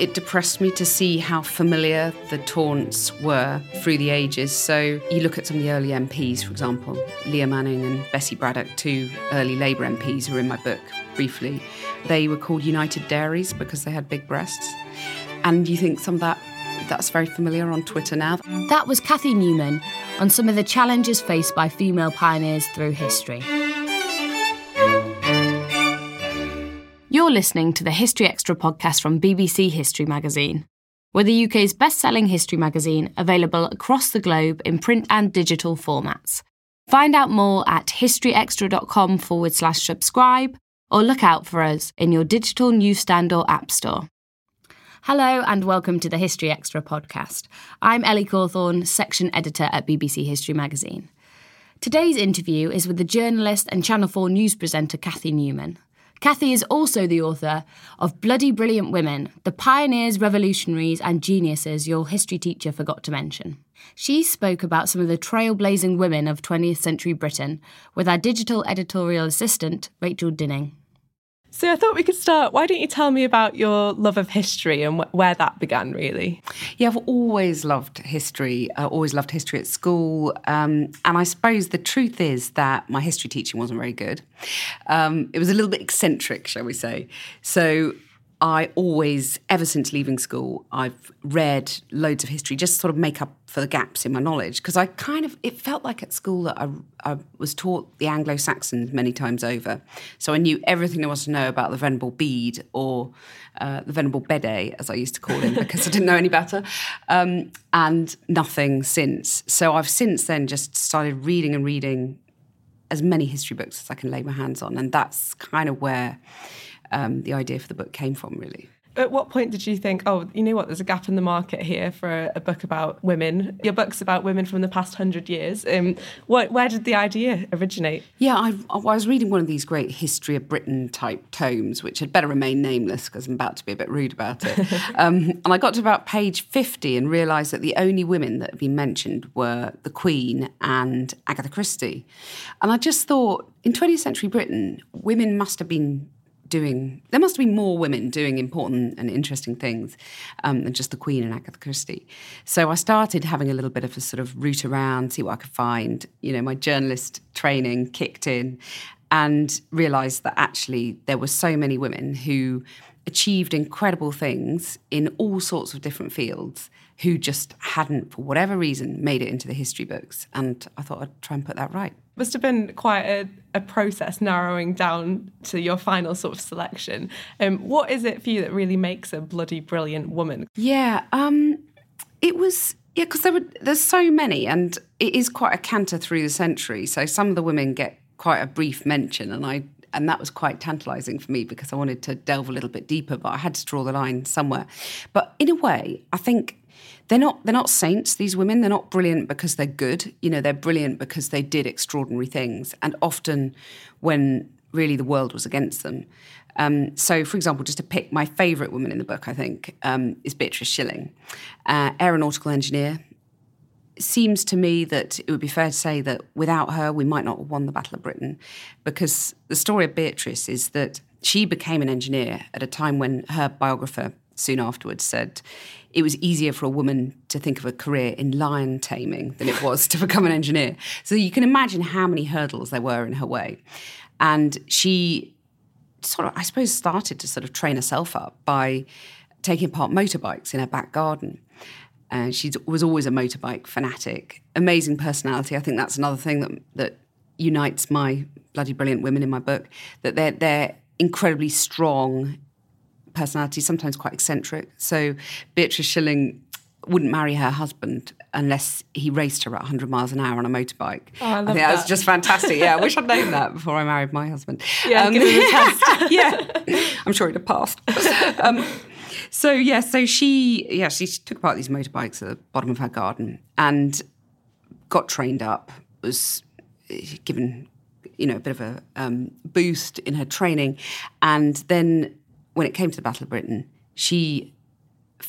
It depressed me to see how familiar the taunts were through the ages. So you look at some of the early MPs, for example, Leah Manning and Bessie Braddock, two early Labour MPs who are in my book briefly. They were called United Dairies because they had big breasts. And you think some of that that's very familiar on Twitter now. That was Cathy Newman on some of the challenges faced by female pioneers through history. You're listening to the History Extra podcast from BBC History Magazine. We're the UK's best selling history magazine, available across the globe in print and digital formats. Find out more at historyextra.com forward slash subscribe or look out for us in your digital newsstand or app store. Hello and welcome to the History Extra podcast. I'm Ellie Cawthorne, section editor at BBC History Magazine. Today's interview is with the journalist and Channel 4 news presenter Cathy Newman. Cathy is also the author of Bloody Brilliant Women The Pioneers, Revolutionaries, and Geniuses Your History Teacher Forgot to Mention. She spoke about some of the trailblazing women of 20th century Britain with our digital editorial assistant, Rachel Dinning. So I thought we could start. Why don't you tell me about your love of history and wh- where that began, really? Yeah, I've always loved history. I always loved history at school. Um, and I suppose the truth is that my history teaching wasn't very good. Um, it was a little bit eccentric, shall we say. So I always, ever since leaving school, I've read loads of history, just sort of make up for the gaps in my knowledge. Because I kind of, it felt like at school that I, I was taught the Anglo Saxons many times over. So I knew everything there was to know about the Venerable Bede or uh, the Venerable Bede, as I used to call him, because I didn't know any better, um, and nothing since. So I've since then just started reading and reading as many history books as I can lay my hands on. And that's kind of where um, the idea for the book came from, really. At what point did you think, oh, you know what, there's a gap in the market here for a, a book about women? Your book's about women from the past hundred years. Um, what, where did the idea originate? Yeah, I, I was reading one of these great History of Britain type tomes, which had better remain nameless because I'm about to be a bit rude about it. um, and I got to about page 50 and realised that the only women that had been mentioned were the Queen and Agatha Christie. And I just thought, in 20th century Britain, women must have been doing. There must be more women doing important and interesting things um, than just the Queen and Agatha Christie. So I started having a little bit of a sort of route around, see what I could find. You know, my journalist training kicked in, and realised that actually there were so many women who achieved incredible things in all sorts of different fields who just hadn't, for whatever reason, made it into the history books. And I thought I'd try and put that right. Must have been quite a, a process narrowing down to your final sort of selection. Um, what is it for you that really makes a bloody brilliant woman? Yeah, um, it was yeah because there were there's so many, and it is quite a canter through the century. So some of the women get quite a brief mention, and I and that was quite tantalizing for me because I wanted to delve a little bit deeper, but I had to draw the line somewhere. But in a way, I think they're not they're not saints these women. They're not brilliant because they're good. You know they're brilliant because they did extraordinary things and often when really the world was against them. Um, so for example just to pick my favorite woman in the book i think um, is beatrice Shilling, uh, aeronautical engineer seems to me that it would be fair to say that without her we might not have won the battle of britain because the story of beatrice is that she became an engineer at a time when her biographer soon afterwards said it was easier for a woman to think of a career in lion taming than it was to become an engineer. So you can imagine how many hurdles there were in her way. And she sort of, I suppose, started to sort of train herself up by taking apart motorbikes in her back garden. And she was always a motorbike fanatic. Amazing personality. I think that's another thing that that unites my bloody brilliant women in my book. That they're they're incredibly strong personalities, sometimes quite eccentric. So Beatrice Shilling wouldn't marry her husband unless he raced her at 100 miles an hour on a motorbike. Oh, I, I think that. that was just fantastic. Yeah, I wish I'd known that before I married my husband. Yeah, um, give him a test. yeah, I'm sure he'd have passed. Um, so yeah, so she yeah she took apart these motorbikes at the bottom of her garden and got trained up. Was given you know a bit of a um, boost in her training, and then when it came to the Battle of Britain, she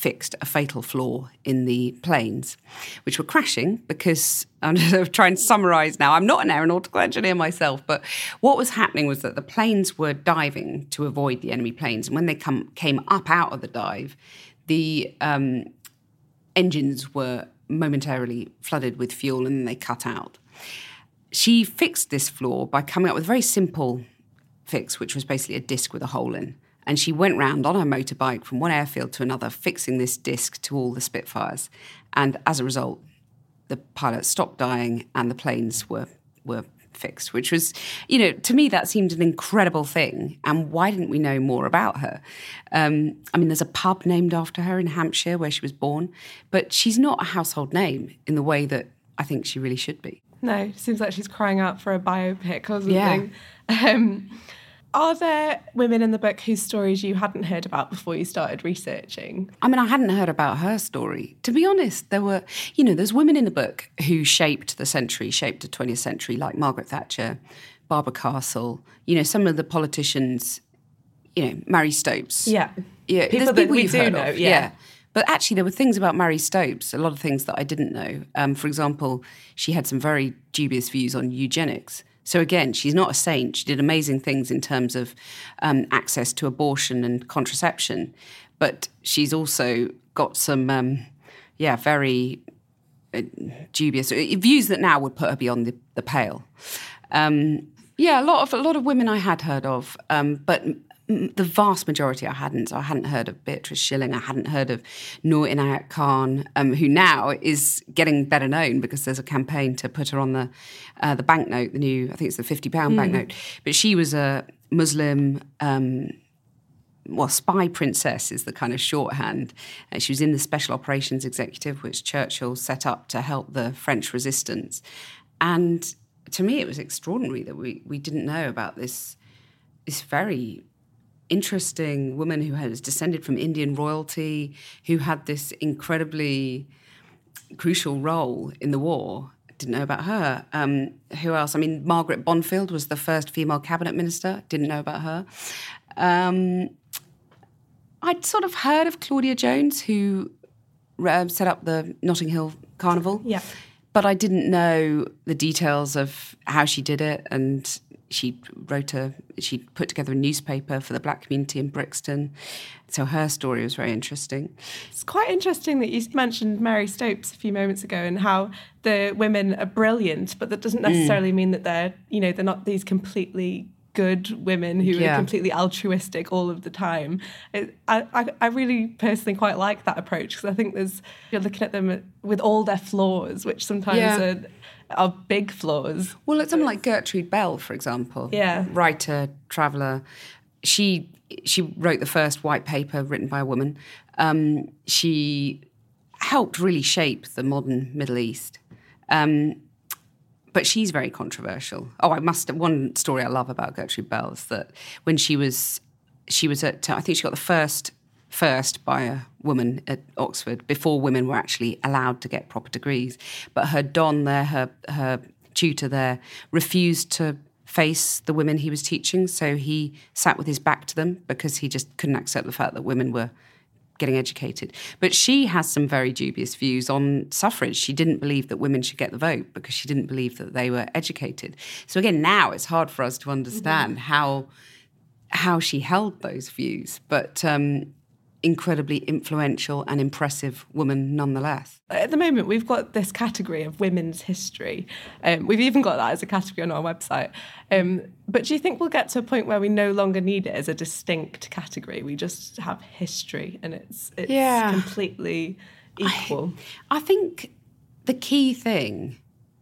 fixed a fatal flaw in the planes, which were crashing because I'm trying to summarize now. I'm not an aeronautical engineer myself, but what was happening was that the planes were diving to avoid the enemy planes. And when they come, came up out of the dive, the um, engines were momentarily flooded with fuel and then they cut out. She fixed this flaw by coming up with a very simple fix, which was basically a disc with a hole in. And she went round on her motorbike from one airfield to another, fixing this disc to all the Spitfires. And as a result, the pilots stopped dying and the planes were were fixed, which was, you know, to me that seemed an incredible thing. And why didn't we know more about her? Um, I mean, there's a pub named after her in Hampshire where she was born, but she's not a household name in the way that I think she really should be. No, seems like she's crying out for a biopic or something. Yeah. Um, are there women in the book whose stories you hadn't heard about before you started researching? I mean, I hadn't heard about her story. To be honest, there were, you know, there's women in the book who shaped the century, shaped the 20th century, like Margaret Thatcher, Barbara Castle, you know, some of the politicians, you know, Marie Stopes. Yeah. Yeah, people there's that people we you've do heard know, of. yeah. But actually, there were things about Marie Stopes, a lot of things that I didn't know. Um, for example, she had some very dubious views on eugenics. So again, she's not a saint. She did amazing things in terms of um, access to abortion and contraception, but she's also got some, um, yeah, very uh, dubious uh, views that now would put her beyond the, the pale. Um, yeah, a lot of a lot of women I had heard of, um, but the vast majority I hadn't. So I hadn't heard of Beatrice Shilling. I hadn't heard of Noor Inayat Khan, um, who now is getting better known because there's a campaign to put her on the uh, the banknote, the new I think it's the fifty pound mm. banknote. But she was a Muslim. Um, well, spy princess is the kind of shorthand. Uh, she was in the Special Operations Executive, which Churchill set up to help the French resistance. And to me, it was extraordinary that we, we didn't know about this this very interesting woman who has descended from Indian royalty, who had this incredibly crucial role in the war. Didn't know about her. Um, who else? I mean, Margaret Bondfield was the first female cabinet minister. Didn't know about her. Um, I'd sort of heard of Claudia Jones, who uh, set up the Notting Hill Carnival. Yeah. But I didn't know the details of how she did it and she wrote a she put together a newspaper for the black community in Brixton. So her story was very interesting. It's quite interesting that you mentioned Mary Stopes a few moments ago and how the women are brilliant, but that doesn't necessarily mm. mean that they're you know they're not these completely good women who yeah. are completely altruistic all of the time. It, I, I, I, really personally quite like that approach because I think there's you're looking at them with all their flaws, which sometimes yeah. are are big flaws. Well, it's someone like Gertrude Bell, for example. Yeah. Writer, traveller. She she wrote the first white paper written by a woman. Um, she helped really shape the modern Middle East. Um, but she's very controversial. Oh, I must. One story I love about Gertrude Bell is that when she was, she was at. I think she got the first first by a woman at Oxford before women were actually allowed to get proper degrees. But her don there, her her tutor there, refused to face the women he was teaching, so he sat with his back to them because he just couldn't accept the fact that women were getting educated. But she has some very dubious views on suffrage. She didn't believe that women should get the vote because she didn't believe that they were educated. So again, now it's hard for us to understand mm-hmm. how how she held those views. But um, incredibly influential and impressive woman nonetheless. At the moment, we've got this category of women's history. Um, we've even got that as a category on our website. Um, but do you think we'll get to a point where we no longer need it as a distinct category? We just have history and it's, it's yeah. completely equal. I, I think the key thing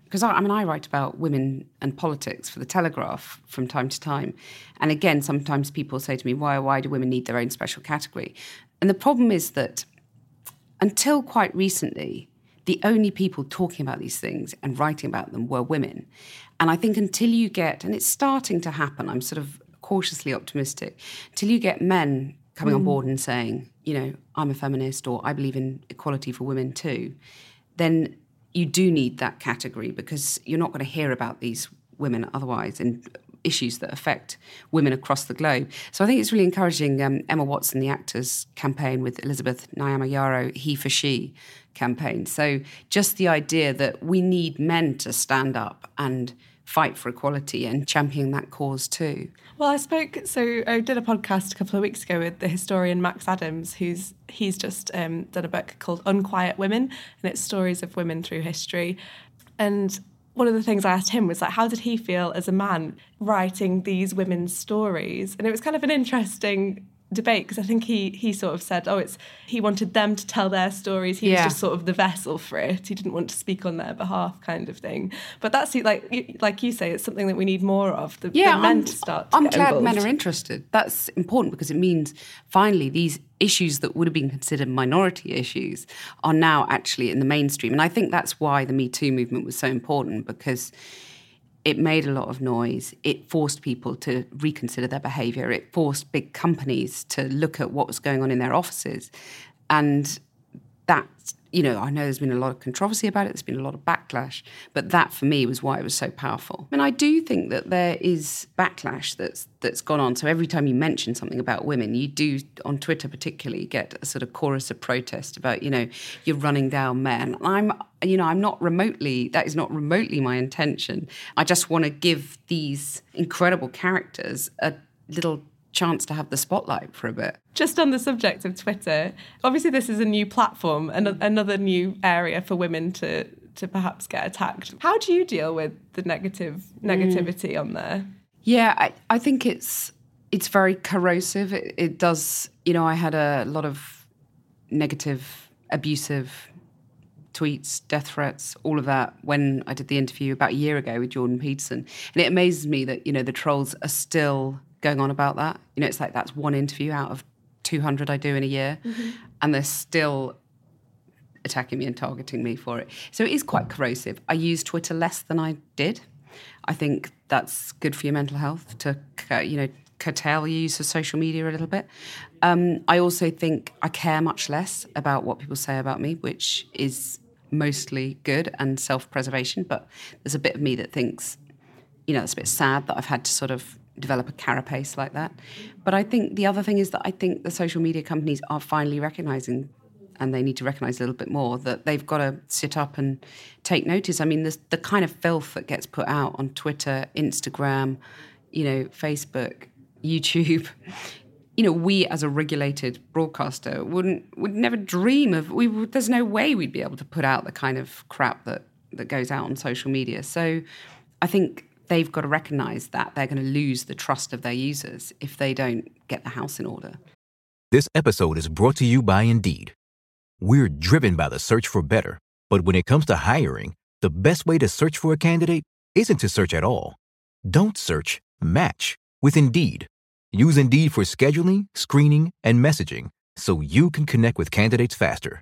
because I, I, mean, I write about women and politics for the Telegraph from time to time, and again, sometimes people say to me, "Why? Why do women need their own special category?" And the problem is that until quite recently, the only people talking about these things and writing about them were women. And I think until you get, and it's starting to happen, I'm sort of cautiously optimistic, until you get men coming mm. on board and saying, you know, I'm a feminist or I believe in equality for women too, then you do need that category because you're not going to hear about these women otherwise. And issues that affect women across the globe. So I think it's really encouraging um, Emma Watson, the actor's campaign with Elizabeth Nyamayaro, He for She campaign. So just the idea that we need men to stand up and fight for equality and champion that cause too. Well, I spoke. So I did a podcast a couple of weeks ago with the historian Max Adams, who's he's just um, done a book called Unquiet Women, and it's stories of women through history. And one of the things I asked him was like, how did he feel as a man writing these women's stories? And it was kind of an interesting debate because I think he he sort of said, oh, it's he wanted them to tell their stories. He yeah. was just sort of the vessel for it. He didn't want to speak on their behalf, kind of thing. But that's like like you say, it's something that we need more of. The, yeah, the men I'm, to start. To I'm glad involved. men are interested. That's important because it means finally these issues that would have been considered minority issues are now actually in the mainstream. And I think that's why the Me Too movement was so important because it made a lot of noise. It forced people to reconsider their behavior. It forced big companies to look at what was going on in their offices. And that you know, I know there's been a lot of controversy about it, there's been a lot of backlash, but that for me was why it was so powerful. And I do think that there is backlash that's that's gone on. So every time you mention something about women, you do on Twitter particularly get a sort of chorus of protest about, you know, you're running down men. I'm you know, I'm not remotely that is not remotely my intention. I just want to give these incredible characters a little chance to have the spotlight for a bit. Just on the subject of Twitter, obviously this is a new platform and another new area for women to to perhaps get attacked. How do you deal with the negative negativity mm. on there? Yeah, I, I think it's it's very corrosive. It, it does, you know, I had a lot of negative, abusive tweets, death threats, all of that when I did the interview about a year ago with Jordan Peterson. And it amazes me that, you know, the trolls are still going on about that. You know, it's like that's one interview out of 200 I do in a year, mm-hmm. and they're still attacking me and targeting me for it. So it is quite corrosive. I use Twitter less than I did. I think that's good for your mental health to, you know, curtail your use of social media a little bit. Um, I also think I care much less about what people say about me, which is mostly good and self preservation. But there's a bit of me that thinks, you know, it's a bit sad that I've had to sort of develop a carapace like that. But I think the other thing is that I think the social media companies are finally recognizing and they need to recognize a little bit more that they've got to sit up and take notice. I mean, the the kind of filth that gets put out on Twitter, Instagram, you know, Facebook, YouTube. You know, we as a regulated broadcaster wouldn't would never dream of we. There's no way we'd be able to put out the kind of crap that that goes out on social media. So, I think they've got to recognise that they're going to lose the trust of their users if they don't get the house in order. This episode is brought to you by Indeed. We're driven by the search for better, but when it comes to hiring, the best way to search for a candidate isn't to search at all. Don't search, match with Indeed. Use Indeed for scheduling, screening, and messaging so you can connect with candidates faster.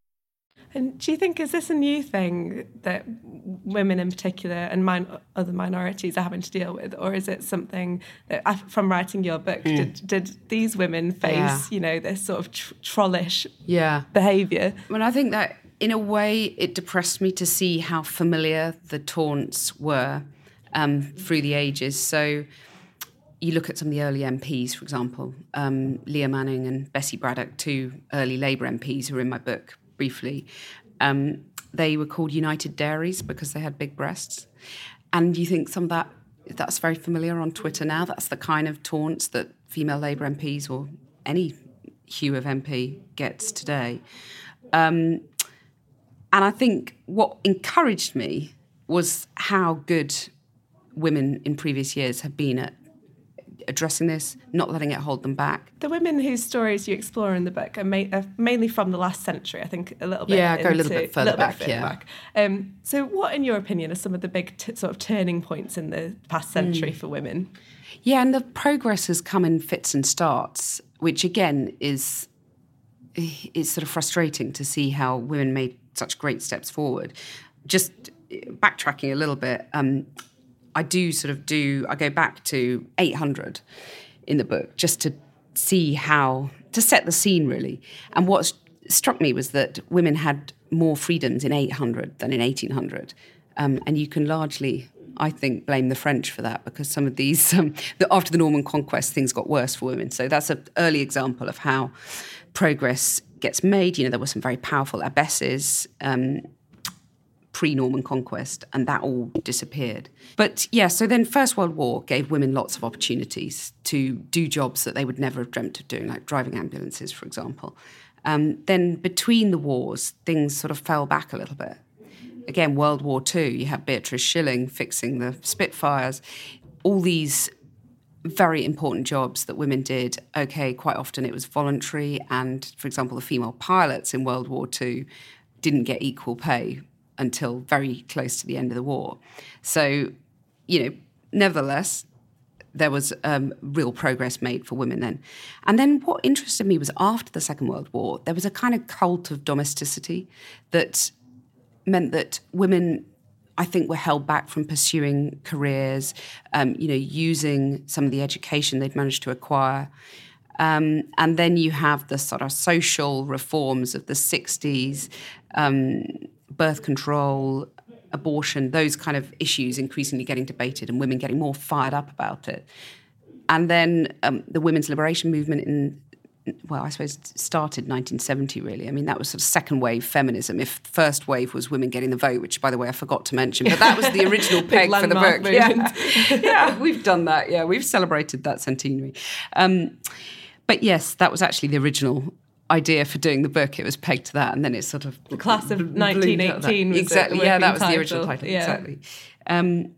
And do you think is this a new thing that women in particular and min- other minorities are having to deal with, or is it something that from writing your book did, did these women face, Yeah. you know, this sort of tr- trollish Yeah. behaviour? I mean, I think that in a way it depressed me to see how familiar the taunts were um, through the ages. So you look at some of the early MPs, for example, um, Leah Manning and Bessie Braddock, two early Labour MPs who are in my book briefly. Um, they were called United Dairies because they had big breasts. And you think some of that that's very familiar on Twitter now. That's the kind of taunts that female Labour MPs or any hue of MP gets today. Um, and I think what encouraged me was how good women in previous years have been at addressing this, not letting it hold them back. The women whose stories you explore in the book are, ma- are mainly from the last century, I think a little bit. Yeah, go a little bit further little back, further yeah. back. Um, so, what, in your opinion, are some of the big t- sort of turning points in the past century for women? Yeah, and the progress has come in fits and starts, which again is is sort of frustrating to see how women made such great steps forward. Just backtracking a little bit, um, I do sort of do. I go back to 800 in the book just to see how to set the scene really. And what struck me was that women had more freedoms in 800 than in 1800, um, and you can largely. I think blame the French for that because some of these um, the, after the Norman conquest things got worse for women. So that's an early example of how progress gets made. You know, there were some very powerful abbesses um, pre Norman conquest, and that all disappeared. But yeah, so then First World War gave women lots of opportunities to do jobs that they would never have dreamt of doing, like driving ambulances, for example. Um, then between the wars, things sort of fell back a little bit. Again, World War II, you have Beatrice Shilling fixing the Spitfires. All these very important jobs that women did. Okay, quite often it was voluntary, and for example, the female pilots in World War II didn't get equal pay until very close to the end of the war. So, you know, nevertheless, there was um, real progress made for women then. And then what interested me was after the Second World War, there was a kind of cult of domesticity that meant that women, I think, were held back from pursuing careers, um, you know, using some of the education they'd managed to acquire. Um, and then you have the sort of social reforms of the 60s, um, birth control, abortion, those kind of issues increasingly getting debated and women getting more fired up about it. And then um, the women's liberation movement in, well, I suppose it started 1970, really. I mean, that was sort of second wave feminism. If first wave was women getting the vote, which, by the way, I forgot to mention, but that was the original peg for the book. Yeah. yeah, we've done that. Yeah, we've celebrated that centenary. Um, but yes, that was actually the original idea for doing the book. It was pegged to that, and then it sort of the class of 1918. exactly, yeah, that was title. the original title. Yeah. Exactly. Um,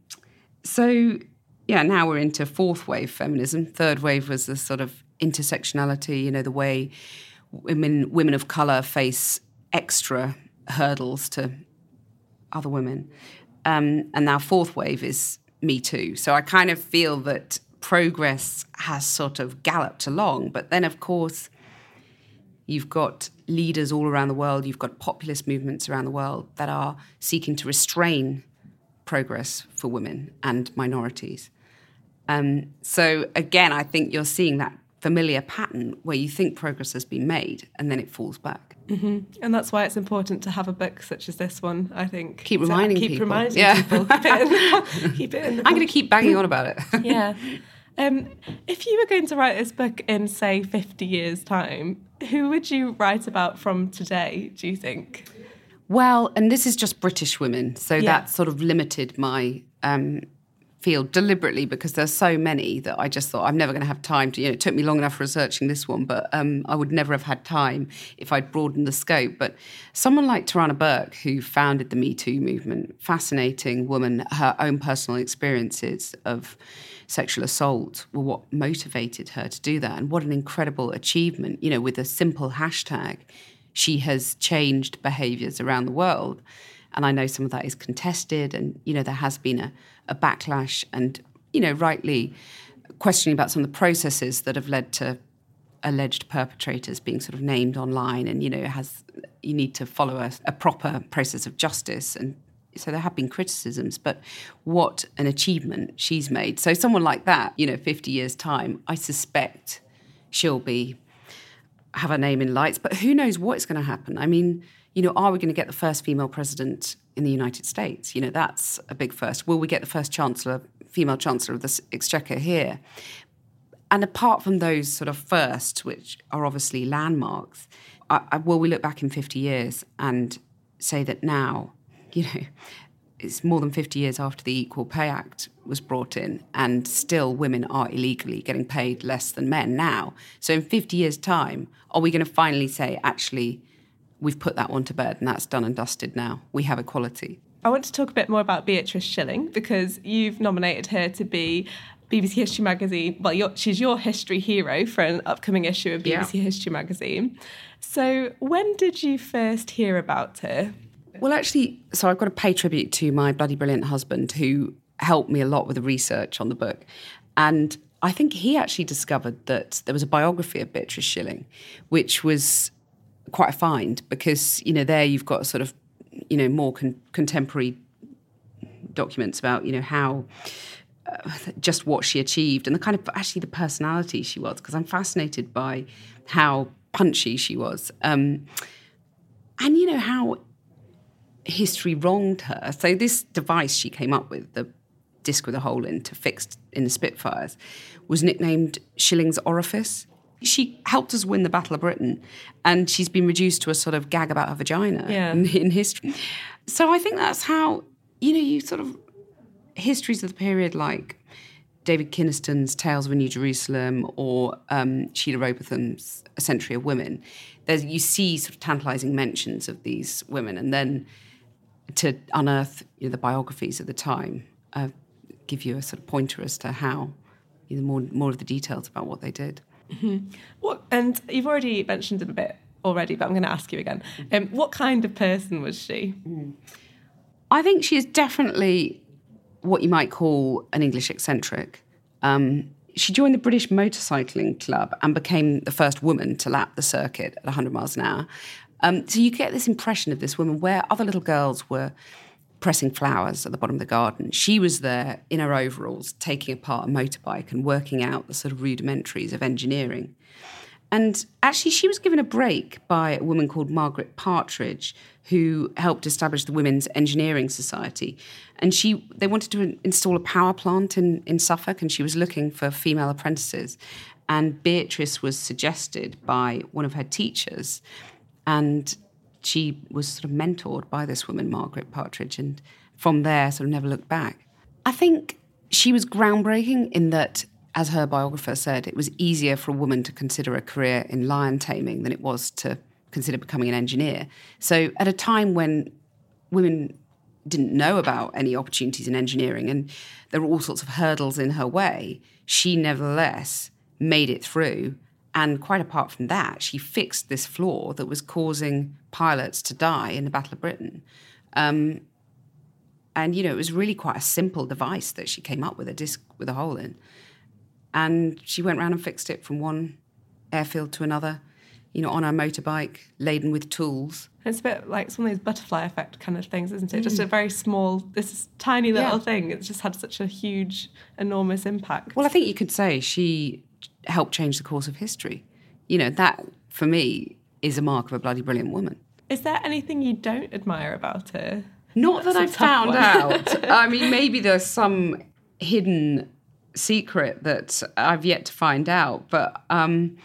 so yeah, now we're into fourth wave feminism. Third wave was the sort of intersectionality. You know, the way women women of color face extra hurdles to other women, um, and now fourth wave is Me Too. So I kind of feel that progress has sort of galloped along, but then of course You've got leaders all around the world, you've got populist movements around the world that are seeking to restrain progress for women and minorities. Um, so, again, I think you're seeing that familiar pattern where you think progress has been made and then it falls back. Mm-hmm. And that's why it's important to have a book such as this one, I think. Keep reminding people. keep people. reminding yeah. people. Keep it in the, keep it in the I'm going to keep banging on about it. yeah. Um, if you were going to write this book in, say, 50 years' time, who would you write about from today, do you think? Well, and this is just British women, so yeah. that sort of limited my um, field deliberately because there's so many that I just thought I'm never going to have time to. You know, it took me long enough researching this one, but um, I would never have had time if I'd broadened the scope. But someone like Tarana Burke, who founded the Me Too movement, fascinating woman, her own personal experiences of sexual assault were what motivated her to do that. And what an incredible achievement. You know, with a simple hashtag, she has changed behaviors around the world. And I know some of that is contested, and, you know, there has been a, a backlash and, you know, rightly questioning about some of the processes that have led to alleged perpetrators being sort of named online and you know has you need to follow a, a, proper process of justice and so there have been criticisms, but what an achievement she's made. So someone like that, you know, 50 years time, I suspect she'll be have her name in lights, but who knows what's going to happen? I mean, you know, are we going to get the first female president in the United States? You know, that's a big first. Will we get the first chancellor, female chancellor of the exchequer here? And apart from those sort of firsts, which are obviously landmarks, I, I, will we look back in 50 years and say that now you know, it's more than 50 years after the Equal Pay Act was brought in, and still women are illegally getting paid less than men now. So, in 50 years' time, are we going to finally say, actually, we've put that one to bed and that's done and dusted now? We have equality. I want to talk a bit more about Beatrice Shilling because you've nominated her to be BBC History Magazine. Well, she's your history hero for an upcoming issue of BBC yeah. History Magazine. So, when did you first hear about her? Well, actually, so I've got to pay tribute to my bloody brilliant husband who helped me a lot with the research on the book. And I think he actually discovered that there was a biography of Beatrice Shilling, which was quite a find because, you know, there you've got sort of, you know, more con- contemporary documents about, you know, how uh, just what she achieved and the kind of actually the personality she was because I'm fascinated by how punchy she was. Um, and, you know, how history wronged her. So this device she came up with, the disc with a hole in to fix in the Spitfires, was nicknamed Shilling's Orifice. She helped us win the Battle of Britain, and she's been reduced to a sort of gag about her vagina yeah. in, in history. So I think that's how you know you sort of histories of the period like David Kynaston's Tales of a New Jerusalem or um, Sheila Rowbotham's A Century of Women. There's, you see sort of tantalizing mentions of these women, and then to unearth you know, the biographies of the time, uh, give you a sort of pointer as to how, you know, more more of the details about what they did. Mm-hmm. What and you've already mentioned it a bit already, but I'm going to ask you again. Um, what kind of person was she? Mm. I think she is definitely what you might call an English eccentric. Um, she joined the British Motorcycling Club and became the first woman to lap the circuit at 100 miles an hour. Um, so you get this impression of this woman where other little girls were pressing flowers at the bottom of the garden. She was there in her overalls, taking apart a motorbike and working out the sort of rudimentaries of engineering. And actually, she was given a break by a woman called Margaret Partridge, who helped establish the Women's Engineering Society. And she, they wanted to install a power plant in, in Suffolk, and she was looking for female apprentices. And Beatrice was suggested by one of her teachers, and she was sort of mentored by this woman, Margaret Partridge, and from there, sort of never looked back. I think she was groundbreaking in that as her biographer said, it was easier for a woman to consider a career in lion taming than it was to consider becoming an engineer. So, at a time when women didn't know about any opportunities in engineering and there were all sorts of hurdles in her way, she nevertheless made it through. And quite apart from that, she fixed this flaw that was causing pilots to die in the Battle of Britain. Um, and, you know, it was really quite a simple device that she came up with a disc with a hole in. And she went around and fixed it from one airfield to another, you know, on her motorbike, laden with tools. It's a bit like some of those butterfly effect kind of things, isn't it? Mm. Just a very small, this tiny little yeah. thing. It's just had such a huge, enormous impact. Well, I think you could say she helped change the course of history. You know, that for me is a mark of a bloody brilliant woman. Is there anything you don't admire about her? Not That's that I've found one. out. I mean, maybe there's some hidden secret that I've yet to find out. But um,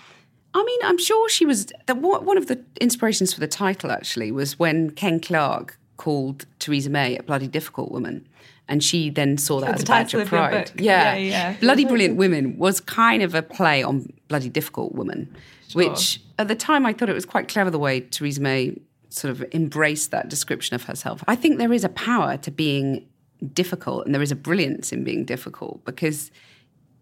I mean, I'm sure she was. The, one of the inspirations for the title actually was when Ken Clarke called Theresa May a bloody difficult woman. And she then saw that as a badge of pride. Yeah. yeah, yeah. Bloody Brilliant Women was kind of a play on Bloody Difficult Woman, sure. which at the time I thought it was quite clever the way Theresa May sort of embraced that description of herself. I think there is a power to being difficult and there is a brilliance in being difficult because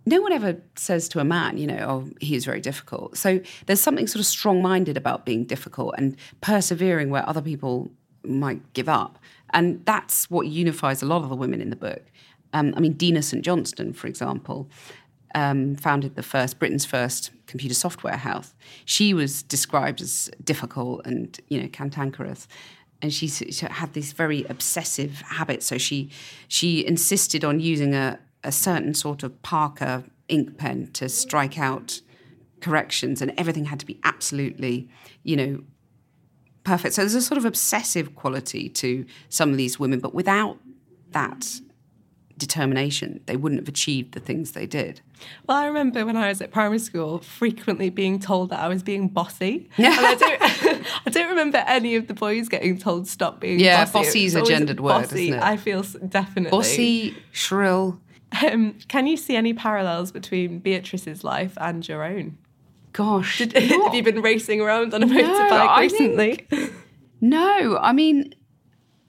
no one ever says to a man, you know, oh, he's very difficult. So there's something sort of strong minded about being difficult and persevering where other people might give up. And that's what unifies a lot of the women in the book. Um, I mean, Dina St. Johnston, for example, um, founded the first Britain's first computer software house. She was described as difficult and you know cantankerous, and she, she had these very obsessive habits. So she she insisted on using a, a certain sort of Parker ink pen to strike out corrections, and everything had to be absolutely, you know, perfect. So there's a sort of obsessive quality to some of these women, but without that determination, they wouldn't have achieved the things they did. Well, I remember when I was at primary school frequently being told that I was being bossy. Yeah. I don't, I don't remember any of the boys getting told stop being yeah, bossy. is a gendered word, bossy, isn't it? I feel definitely. Bossy, shrill. Um, can you see any parallels between Beatrice's life and your own? Gosh. Did, have you been racing around on a no, motorbike recently? Think, no, I mean,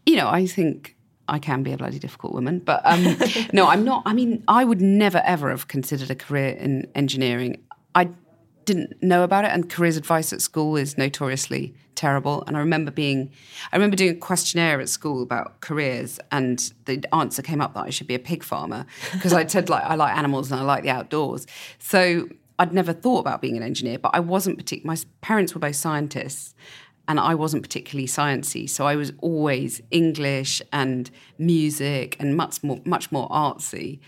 you know, I think I can be a bloody difficult woman. But um, no, I'm not. I mean, I would never, ever have considered a career in engineering. I didn't know about it, and careers advice at school is notoriously terrible. And I remember being, I remember doing a questionnaire at school about careers, and the answer came up that I should be a pig farmer because I said like I like animals and I like the outdoors. So I'd never thought about being an engineer, but I wasn't particular. My parents were both scientists, and I wasn't particularly sciencey. So I was always English and music and much more much more artsy.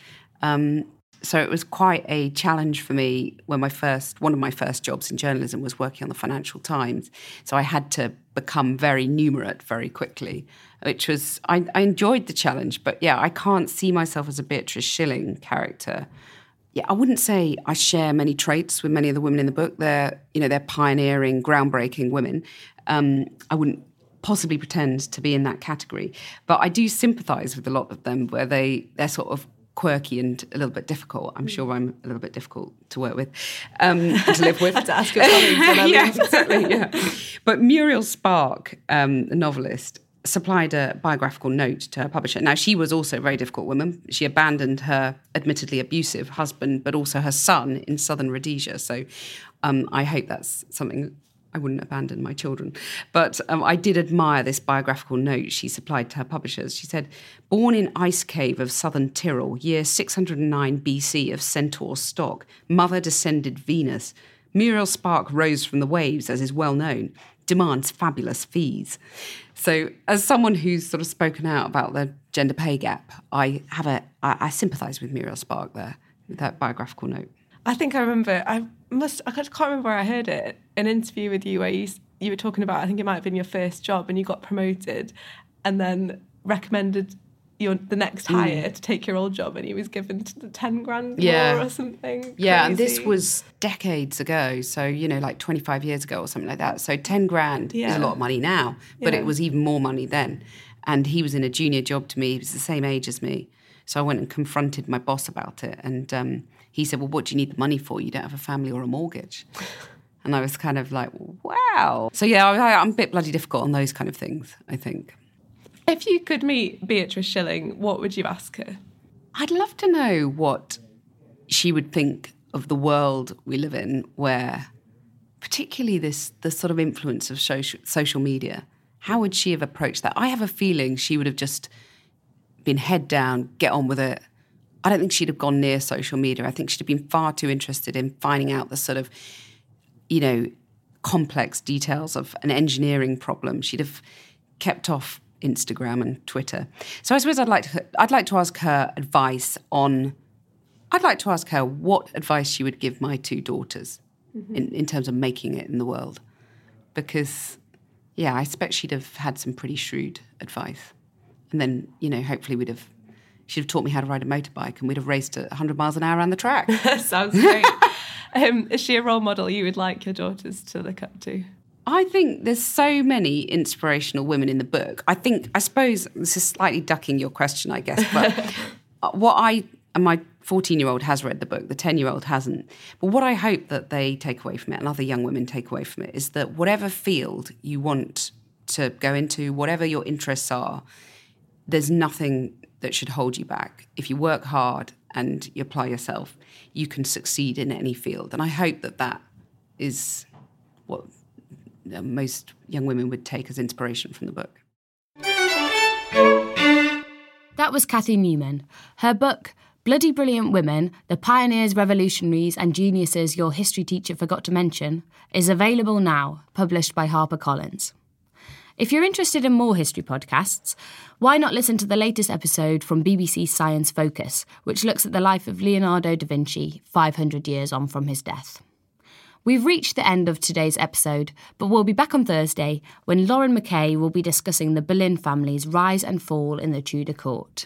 Um, so it was quite a challenge for me when my first one of my first jobs in journalism was working on the Financial Times. So I had to become very numerate very quickly, which was I, I enjoyed the challenge. But yeah, I can't see myself as a Beatrice Shilling character. Yeah, I wouldn't say I share many traits with many of the women in the book. They're, you know, they're pioneering, groundbreaking women, um, I wouldn't possibly pretend to be in that category, but I do sympathise with a lot of them where they they're sort of quirky and a little bit difficult. I'm sure I'm a little bit difficult to work with, um, to live with. to ask your colleagues. yeah, exactly. Yeah, but Muriel Spark, um, the novelist, supplied a biographical note to her publisher. Now, she was also a very difficult woman. She abandoned her admittedly abusive husband, but also her son in southern Rhodesia. So um, I hope that's something I wouldn't abandon my children. But um, I did admire this biographical note she supplied to her publishers. She said, Born in ice cave of southern Tyrol, year 609 BC of centaur stock, mother descended Venus. Muriel Spark rose from the waves, as is well known, demands fabulous fees. So, as someone who's sort of spoken out about the gender pay gap, I have a I, I sympathise with Muriel Spark there with that biographical note. I think I remember. I must. I can't remember where I heard it. An interview with you where you you were talking about. I think it might have been your first job, and you got promoted, and then recommended your the next Mm. hire to take your old job, and he was given the ten grand Yeah. more or something. Yeah, and this was decades ago. So, you know, like 25 years ago or something like that. So 10 grand is a lot of money now, but Yeah. it was even more money then. And he was in a junior job to me. He was the same age as me. So I went and confronted my boss about it. And um, he said, Well, what do you need the money for? You don't have a family or a mortgage. And I was kind of like, Wow. So, yeah, I, I'm a bit bloody difficult on those kind of things, I think. If you could meet Beatrice Schilling, what would you ask her? I'd love to know what she would think of the world we live in, where particularly this the sort of influence of social social media. How would she have approached that? I have a feeling she would have just been head down, get on with it. I don't think she'd have gone near social media. I think she'd have been far too interested in finding out the sort of, you know, complex details of an engineering problem. She'd have kept off Instagram and Twitter. So I suppose I'd like to I'd like to ask her advice on I'd like to ask her what advice she would give my two daughters in, in terms of making it in the world. Because yeah, I expect she'd have had some pretty shrewd advice. And then, you know, hopefully we'd have she'd have taught me how to ride a motorbike and we'd have raced at 100 miles an hour around the track. Sounds great. um, is she a role model you would like your daughters to look up to? I think there's so many inspirational women in the book. I think, I suppose this is slightly ducking your question, I guess, but what I, and my 14 year old has read the book, the 10 year old hasn't. But what I hope that they take away from it and other young women take away from it is that whatever field you want to go into, whatever your interests are, there's nothing that should hold you back. If you work hard and you apply yourself, you can succeed in any field. And I hope that that is what uh, most young women would take as inspiration from the book. That was Cathy Newman. Her book, Bloody Brilliant Women The Pioneers, Revolutionaries, and Geniuses Your History Teacher Forgot to Mention, is available now, published by HarperCollins. If you're interested in more history podcasts, why not listen to the latest episode from BBC Science Focus, which looks at the life of Leonardo da Vinci 500 years on from his death? We've reached the end of today's episode, but we'll be back on Thursday when Lauren Mackay will be discussing the Boleyn family's rise and fall in the Tudor court.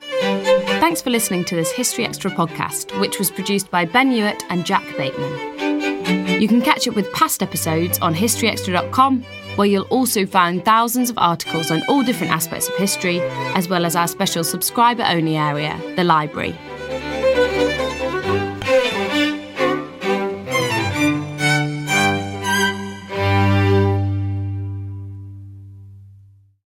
Thanks for listening to this History Extra podcast, which was produced by Ben Hewitt and Jack Bateman. You can catch up with past episodes on historyextra.com, where you'll also find thousands of articles on all different aspects of history, as well as our special subscriber only area, the library.